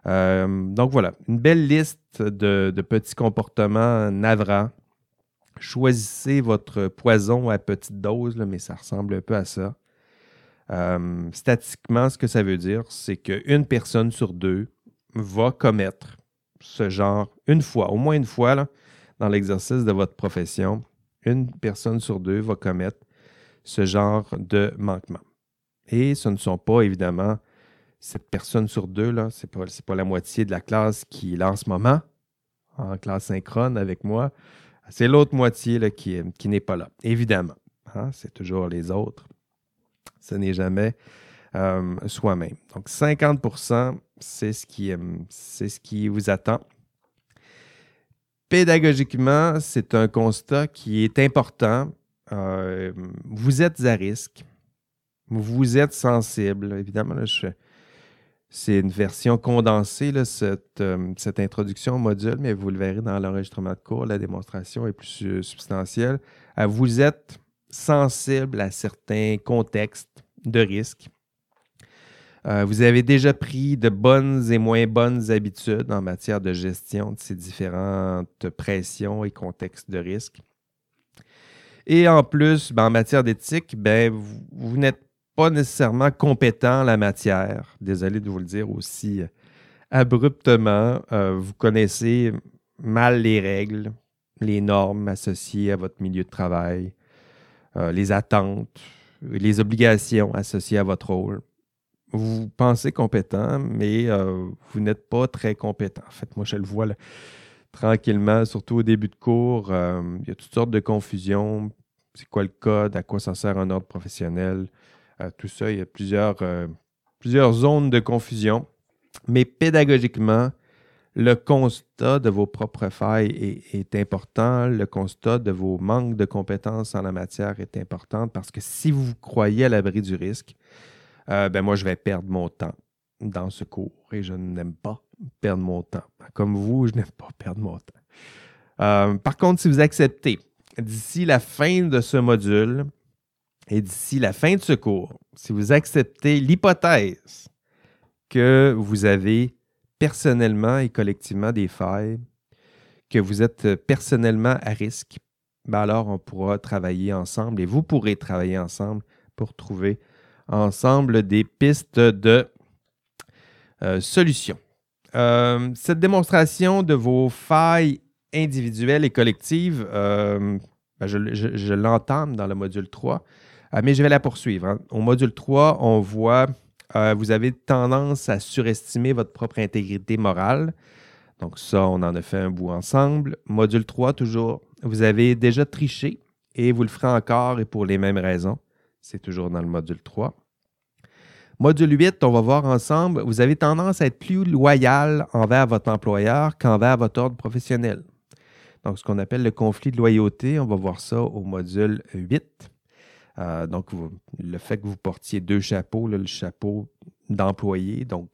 Euh, donc voilà, une belle liste de, petits comportements navrants. Choisissez votre poison à petite dose, mais ça ressemble un peu à ça. Euh, statistiquement, ce que ça veut dire, c'est qu'une personne sur deux va commettre ce genre une fois, au moins une fois, dans l'exercice de votre profession, une personne sur deux va commettre ce genre de manquement. Et ce ne sont pas évidemment cette personne sur deux, là, ce n'est pas, la moitié de la classe qui est là en ce moment, en classe synchrone avec moi. C'est l'autre moitié qui, n'est pas là, évidemment. Hein, c'est toujours les autres. Ce n'est jamais euh, soi-même. Donc 50% c'est ce, qui, euh, c'est ce qui vous attend. Pédagogiquement, c'est un constat qui est important. Euh, vous êtes à risque. Vous êtes sensible. Évidemment, là, je, c'est une version condensée, euh, cette, introduction au module, mais vous le verrez dans l'enregistrement de cours, la démonstration est plus substantielle. Euh, vous êtes sensible à certains contextes de risque. Euh, vous avez déjà pris de bonnes et moins bonnes habitudes en matière de gestion de ces différentes pressions et contextes de risque. Et en plus, ben, en matière d'éthique, ben, vous n'êtes pas nécessairement compétent en la matière. Désolé de vous le dire aussi euh, abruptement. Euh, vous connaissez mal les règles, les normes associées à votre milieu de travail, euh, les attentes, les obligations associées à votre rôle. Vous pensez compétent, mais vous n'êtes pas très compétent. En fait, moi, je le vois tranquillement, surtout au début de cours. il y a toutes sortes de confusions. C'est quoi le code? À quoi ça sert un ordre professionnel? Tout ça. Il y a plusieurs, euh, plusieurs zones de confusion. Mais pédagogiquement, le constat de vos propres failles est, important. Le constat de vos manques de compétences en la matière est important parce que si vous croyez à l'abri du risque, euh, ben moi, je vais perdre mon temps dans ce cours et je n'aime pas perdre mon temps. Comme vous, je n'aime pas perdre mon temps. Euh, par contre, si vous acceptez d'ici la fin de ce module et d'ici la fin de ce cours, si vous acceptez l'hypothèse que vous avez personnellement et collectivement des failles, que vous êtes personnellement à risque, ben alors on pourra travailler ensemble et vous pourrez travailler ensemble pour trouver ensemble des pistes de euh, solutions. Euh, cette démonstration de vos failles individuelles et collectives, euh, ben, je, l'entame dans le module 3, mais je vais la poursuivre. Hein. Au module 3, on voit, vous avez tendance à surestimer votre propre intégrité morale. Donc ça, on en a fait un bout ensemble. Module 3, toujours, vous avez déjà triché et vous le ferez encore et pour les mêmes raisons. C'est toujours dans le module 3. Module 8, on va voir ensemble, vous avez tendance à être plus loyal envers votre employeur qu'envers votre ordre professionnel. Donc, ce qu'on appelle le conflit de loyauté, on va voir ça au module 8. Euh, donc, le fait que vous portiez deux chapeaux, le chapeau d'employé, donc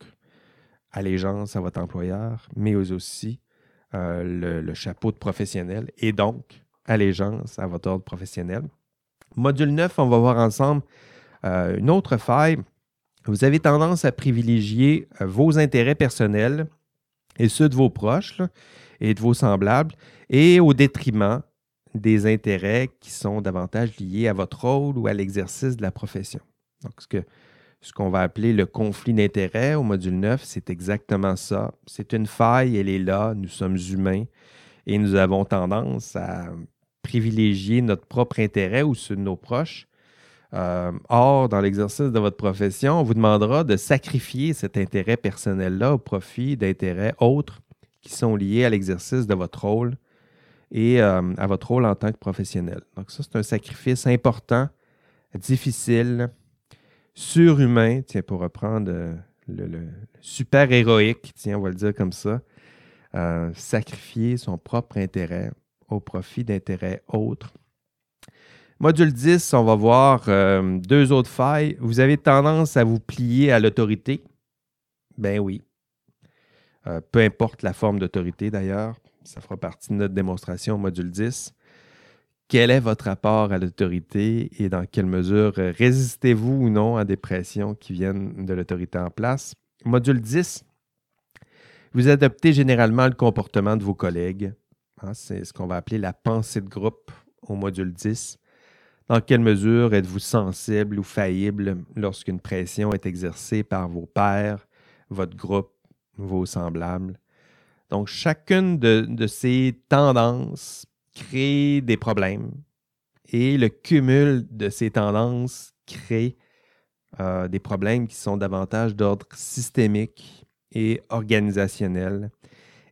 allégeance à votre employeur, mais aussi euh, le, chapeau de professionnel et donc allégeance à votre ordre professionnel. Module 9, on va voir ensemble euh, une autre faille vous avez tendance à privilégier vos intérêts personnels et ceux de vos proches et de vos semblables, et au détriment des intérêts qui sont davantage liés à votre rôle ou à l'exercice de la profession. Donc, ce qu'on va appeler le conflit d'intérêts au module 9, c'est exactement ça. C'est une faille, elle est là, nous sommes humains et nous avons tendance à privilégier notre propre intérêt ou ceux de nos proches euh, or, dans l'exercice de votre profession, on vous demandera de sacrifier cet intérêt personnel-là au profit d'intérêts autres qui sont liés à l'exercice de votre rôle et euh, à votre rôle en tant que professionnel. Donc ça, c'est un sacrifice important, difficile, surhumain, tiens, pour reprendre euh, le, super héroïque, tiens, on va le dire comme ça, sacrifier son propre intérêt au profit d'intérêts autres Module 10, on va voir euh, deux autres failles. Vous avez tendance à vous plier à l'autorité? Ben oui. Euh, peu importe la forme d'autorité d'ailleurs. Ça fera partie de notre démonstration module 10. Quel est votre rapport à l'autorité et dans quelle mesure résistez-vous ou non à des pressions qui viennent de l'autorité en place? Module 10, vous adoptez généralement le comportement de vos collègues. Hein, c'est ce qu'on va appeler la pensée de groupe au module 10. Dans quelle mesure êtes-vous sensible ou faillible lorsqu'une pression est exercée par vos pairs, votre groupe, vos semblables? Donc, chacune de, ces tendances crée des problèmes et le cumul de ces tendances crée euh, des problèmes qui sont davantage d'ordre systémique et organisationnel.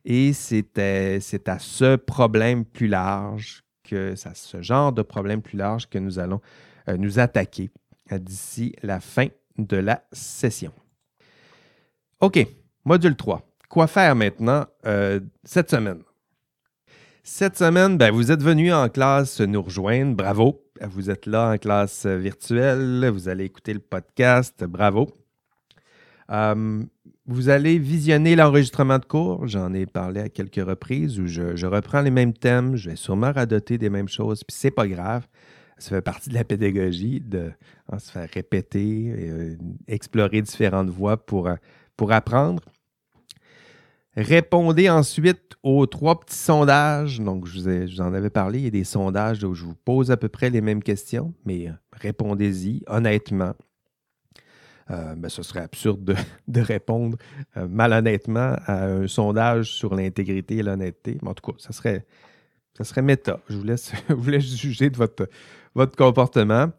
Et c'est à ce problème plus large que c'est ce genre de problème plus large que nous allons euh, nous attaquer euh, d'ici la fin de la session. OK, module 3. Quoi faire maintenant euh, cette semaine? Cette semaine, ben, vous êtes venu en classe nous rejoindre. Bravo. Vous êtes là en classe virtuelle. Vous allez écouter le podcast. Bravo. Vous allez visionner l'enregistrement de cours. J'en ai parlé à quelques reprises où je, reprends les mêmes thèmes. Je vais sûrement radoter des mêmes choses. Puis c'est pas grave. Ça fait partie de la pédagogie de hein, se faire répéter, euh, explorer différentes voies pour, euh, pour apprendre. Répondez ensuite aux trois petits sondages. Donc, je vous, en avais parlé. Il y a des sondages où je vous pose à peu près les mêmes questions, mais euh, répondez-y honnêtement. Euh, ben, ce serait absurde de, répondre euh, malhonnêtement à un sondage sur l'intégrité et l'honnêteté. Mais en tout cas, ça serait, ça méta. Je vous laisse, vous laisse juger de votre comportement.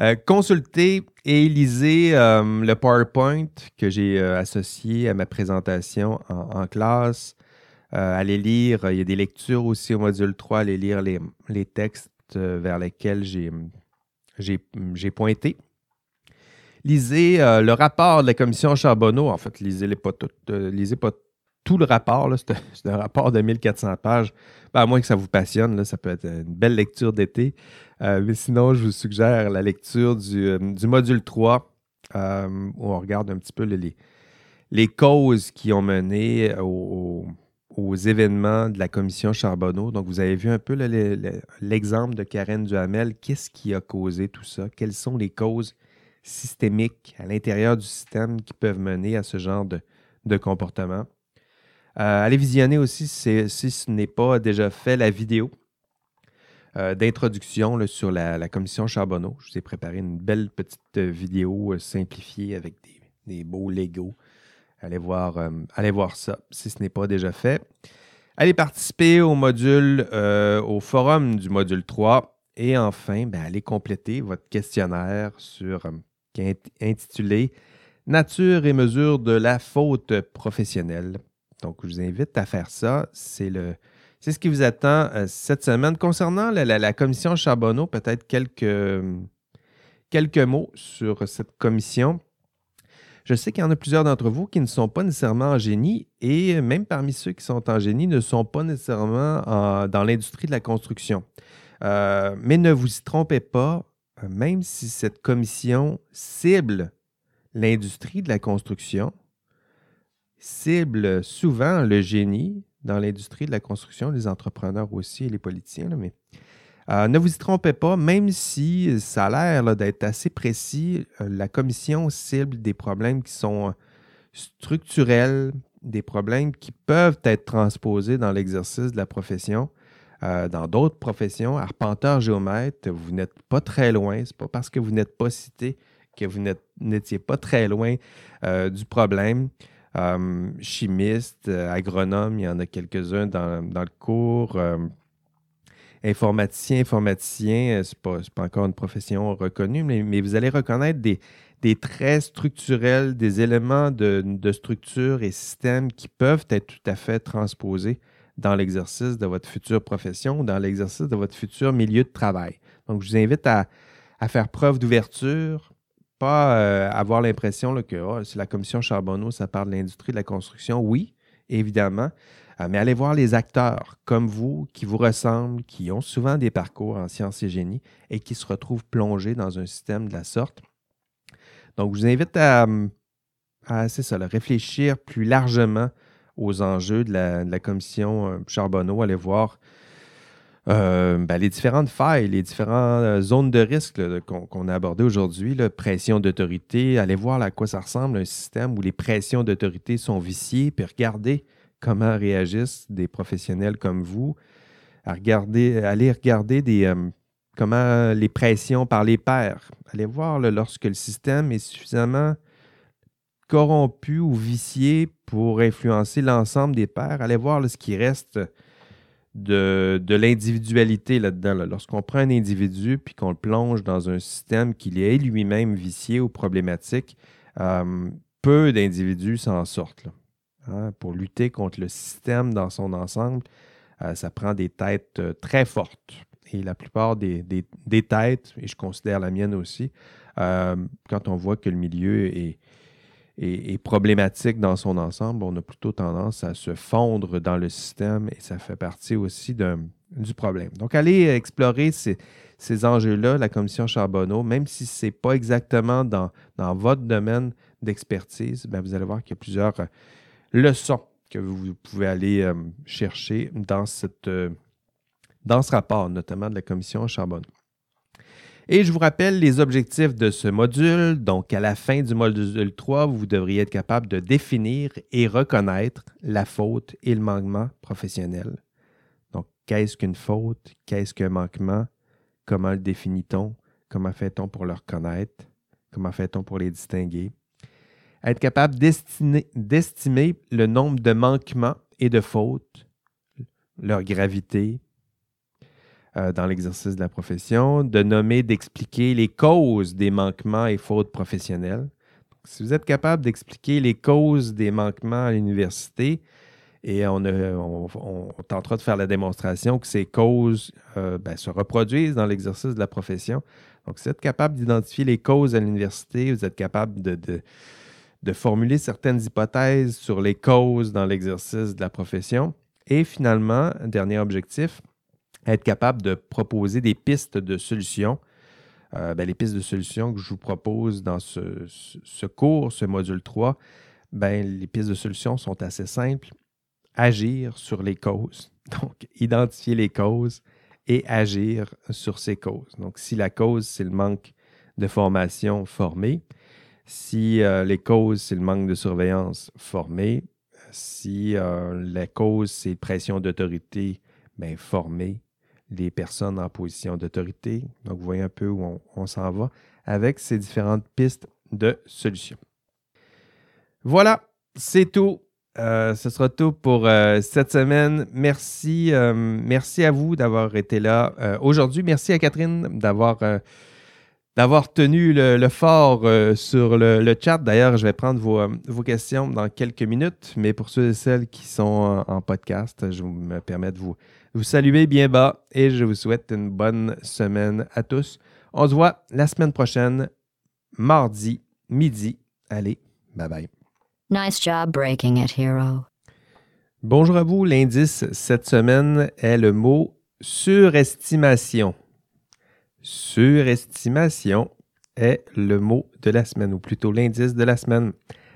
Euh, consultez et lisez le PowerPoint que j'ai associé à ma présentation en, classe. allez lire, il y a des lectures aussi au module 3, allez lire les, textes vers lesquels j'ai pointé lisez euh, le rapport de la commission Charbonneau. En fait, lisez, les pas, tout, euh, tout le rapport. C'est un rapport de 1400 pages. Ben, à moins que ça vous passionne, ça peut être une belle lecture d'été. Euh, mais sinon, je vous suggère la lecture du, module 3, où on regarde un petit peu les, les causes qui ont mené aux, événements de la commission Charbonneau. Donc, vous avez vu un peu l'exemple de Karen Duhamel. Qu'est-ce qui a causé tout ça? Quelles sont les causes systémiques à l'intérieur du système qui peuvent mener à ce genre de, comportement? Allez visionner aussi, si ce n'est pas déjà fait, la vidéo d'introduction sur la, commission Charbonneau. Je vous ai préparé une belle petite vidéo simplifiée avec des, beaux Legos. Allez voir, allez voir ça si ce n'est pas déjà fait. Allez participer au module, au forum du module 3 et enfin, ben, allez compléter votre questionnaire sur, euh, intitulé Nature et mesure de la faute professionnelle. Donc, je vous invite à faire ça. C'est le, c'est ce qui vous attend euh, cette semaine. Concernant la, commission Charbonneau, peut-être quelques, quelques mots sur cette commission. Je sais qu'il y en a plusieurs d'entre vous qui ne sont pas nécessairement en génie et même parmi ceux qui sont en génie ne sont pas nécessairement dans l'industrie de la construction. Euh, mais ne vous y trompez pas, euh, même si cette commission cible l'industrie de la construction, cible souvent le génie dans l'industrie de la construction, les entrepreneurs aussi et les politiciens, mais euh, ne vous y trompez pas, même si ça a l'air d'être assez précis, la commission cible des problèmes qui sont structurels, des problèmes qui peuvent être transposés dans l'exercice de la profession euh, dans d'autres professions, arpenteur, géomètre, vous n'êtes pas très loin. Ce n'est pas parce que vous n'êtes pas cité que vous n'étiez pas très loin euh, du problème. Euh, chimiste, agronome, il y en a quelques-uns dans, le cours. informaticien, informaticien, ce n'est pas, encore une profession reconnue, mais, vous allez reconnaître des, traits structurels, des éléments de, de, structure et système qui peuvent être tout à fait transposés dans l'exercice de votre future profession, dans l'exercice de votre futur milieu de travail. Donc, je vous invite à, faire preuve d'ouverture, pas euh, avoir l'impression que oh, c'est la commission Charbonneau, ça parle de l'industrie de la construction. Oui, évidemment, euh, mais allez voir les acteurs comme vous, qui vous ressemblent, qui ont souvent des parcours en sciences et génie et qui se retrouvent plongés dans un système de la sorte. Donc, je vous invite à, à ça, réfléchir plus largement aux enjeux de la, commission euh, Charbonneau, aller voir euh, ben, les différentes failles, les différentes euh, zones de risque qu'on a abordées aujourd'hui, pression d'autorité, aller voir à quoi ça ressemble un système où les pressions d'autorité sont viciées, puis regarder comment réagissent des professionnels comme vous, à regarder, aller regarder des, comment les pressions par les pairs, aller voir lorsque le système est suffisamment corrompu ou vicié pour influencer l'ensemble des pairs. Allez voir ce qui reste de, l'individualité là-dedans. Lorsqu'on prend un individu puis qu'on le plonge dans un système qui est lui-même vicié ou problématique, euh, peu d'individus s'en sortent. Hein. Pour lutter contre le système dans son ensemble, euh, ça prend des têtes euh, très fortes. Et la plupart des, des, têtes, et je considère la mienne aussi, quand on voit que le milieu est, est, problématique dans son ensemble, on a plutôt tendance à se fondre dans le système et ça fait partie aussi du problème. Donc, allez explorer ces, enjeux-là, la commission Charbonneau, même si ce n'est pas exactement dans, votre domaine d'expertise, ben, vous allez voir qu'il y a plusieurs euh, leçons que vous pouvez aller euh, chercher dans, cette, euh, dans ce rapport, notamment de la commission Charbonneau. Et je vous rappelle les objectifs de ce module. Donc, à la fin du module 3, vous devriez être capable de définir et reconnaître la faute et le manquement professionnel. Donc, qu'est-ce qu'une faute? Qu'est-ce qu'un manquement? Comment le définit-on? Comment fait-on pour le reconnaître? Comment fait-on pour les distinguer? Être capable d'estimer le nombre de manquements et de fautes, leur gravité, euh, dans l'exercice de la profession, de nommer, d'expliquer les causes des manquements et fautes professionnelles. Si vous êtes capable d'expliquer les causes des manquements à l'université, et on, tentera de faire la démonstration que ces causes euh, ben, se reproduisent dans l'exercice de la profession. Donc, si vous êtes capable d'identifier les causes à l'université, vous êtes capable de, de, formuler certaines hypothèses sur les causes dans l'exercice de la profession. Et finalement, dernier objectif, être capable de proposer des pistes de solutions. Euh, ben, les pistes de solutions que je vous propose dans ce, cours, ce module 3, ben, les pistes de solutions sont assez simples. Agir sur les causes. Donc, identifier les causes et agir sur ces causes. Donc, si la cause, c'est le manque de formation formée, si euh, les causes, c'est le manque de surveillance formée, Si la cause, c'est pression d'autorité, bien, former les personnes en position d'autorité. Donc, vous voyez un peu où on s'en va avec ces différentes pistes de solutions. Voilà, c'est tout. Euh, ce sera tout pour euh, cette semaine. Merci, euh, merci à vous d'avoir été là aujourd'hui. Merci à Catherine d'avoir d'avoir tenu le, fort sur le, chat. D'ailleurs, je vais prendre vos, questions dans quelques minutes, mais pour ceux et celles qui sont en, podcast, je me permets de vous, vous saluer bien bas et je vous souhaite une bonne semaine à tous. On se voit la semaine prochaine, mardi, midi. Allez, bye bye. Nice job breaking it, hero. Bonjour à vous. L'indice cette semaine est le mot surestimation. Surestimation est le mot de la semaine, ou plutôt l'indice de la semaine.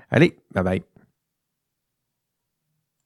Allez, bye bye.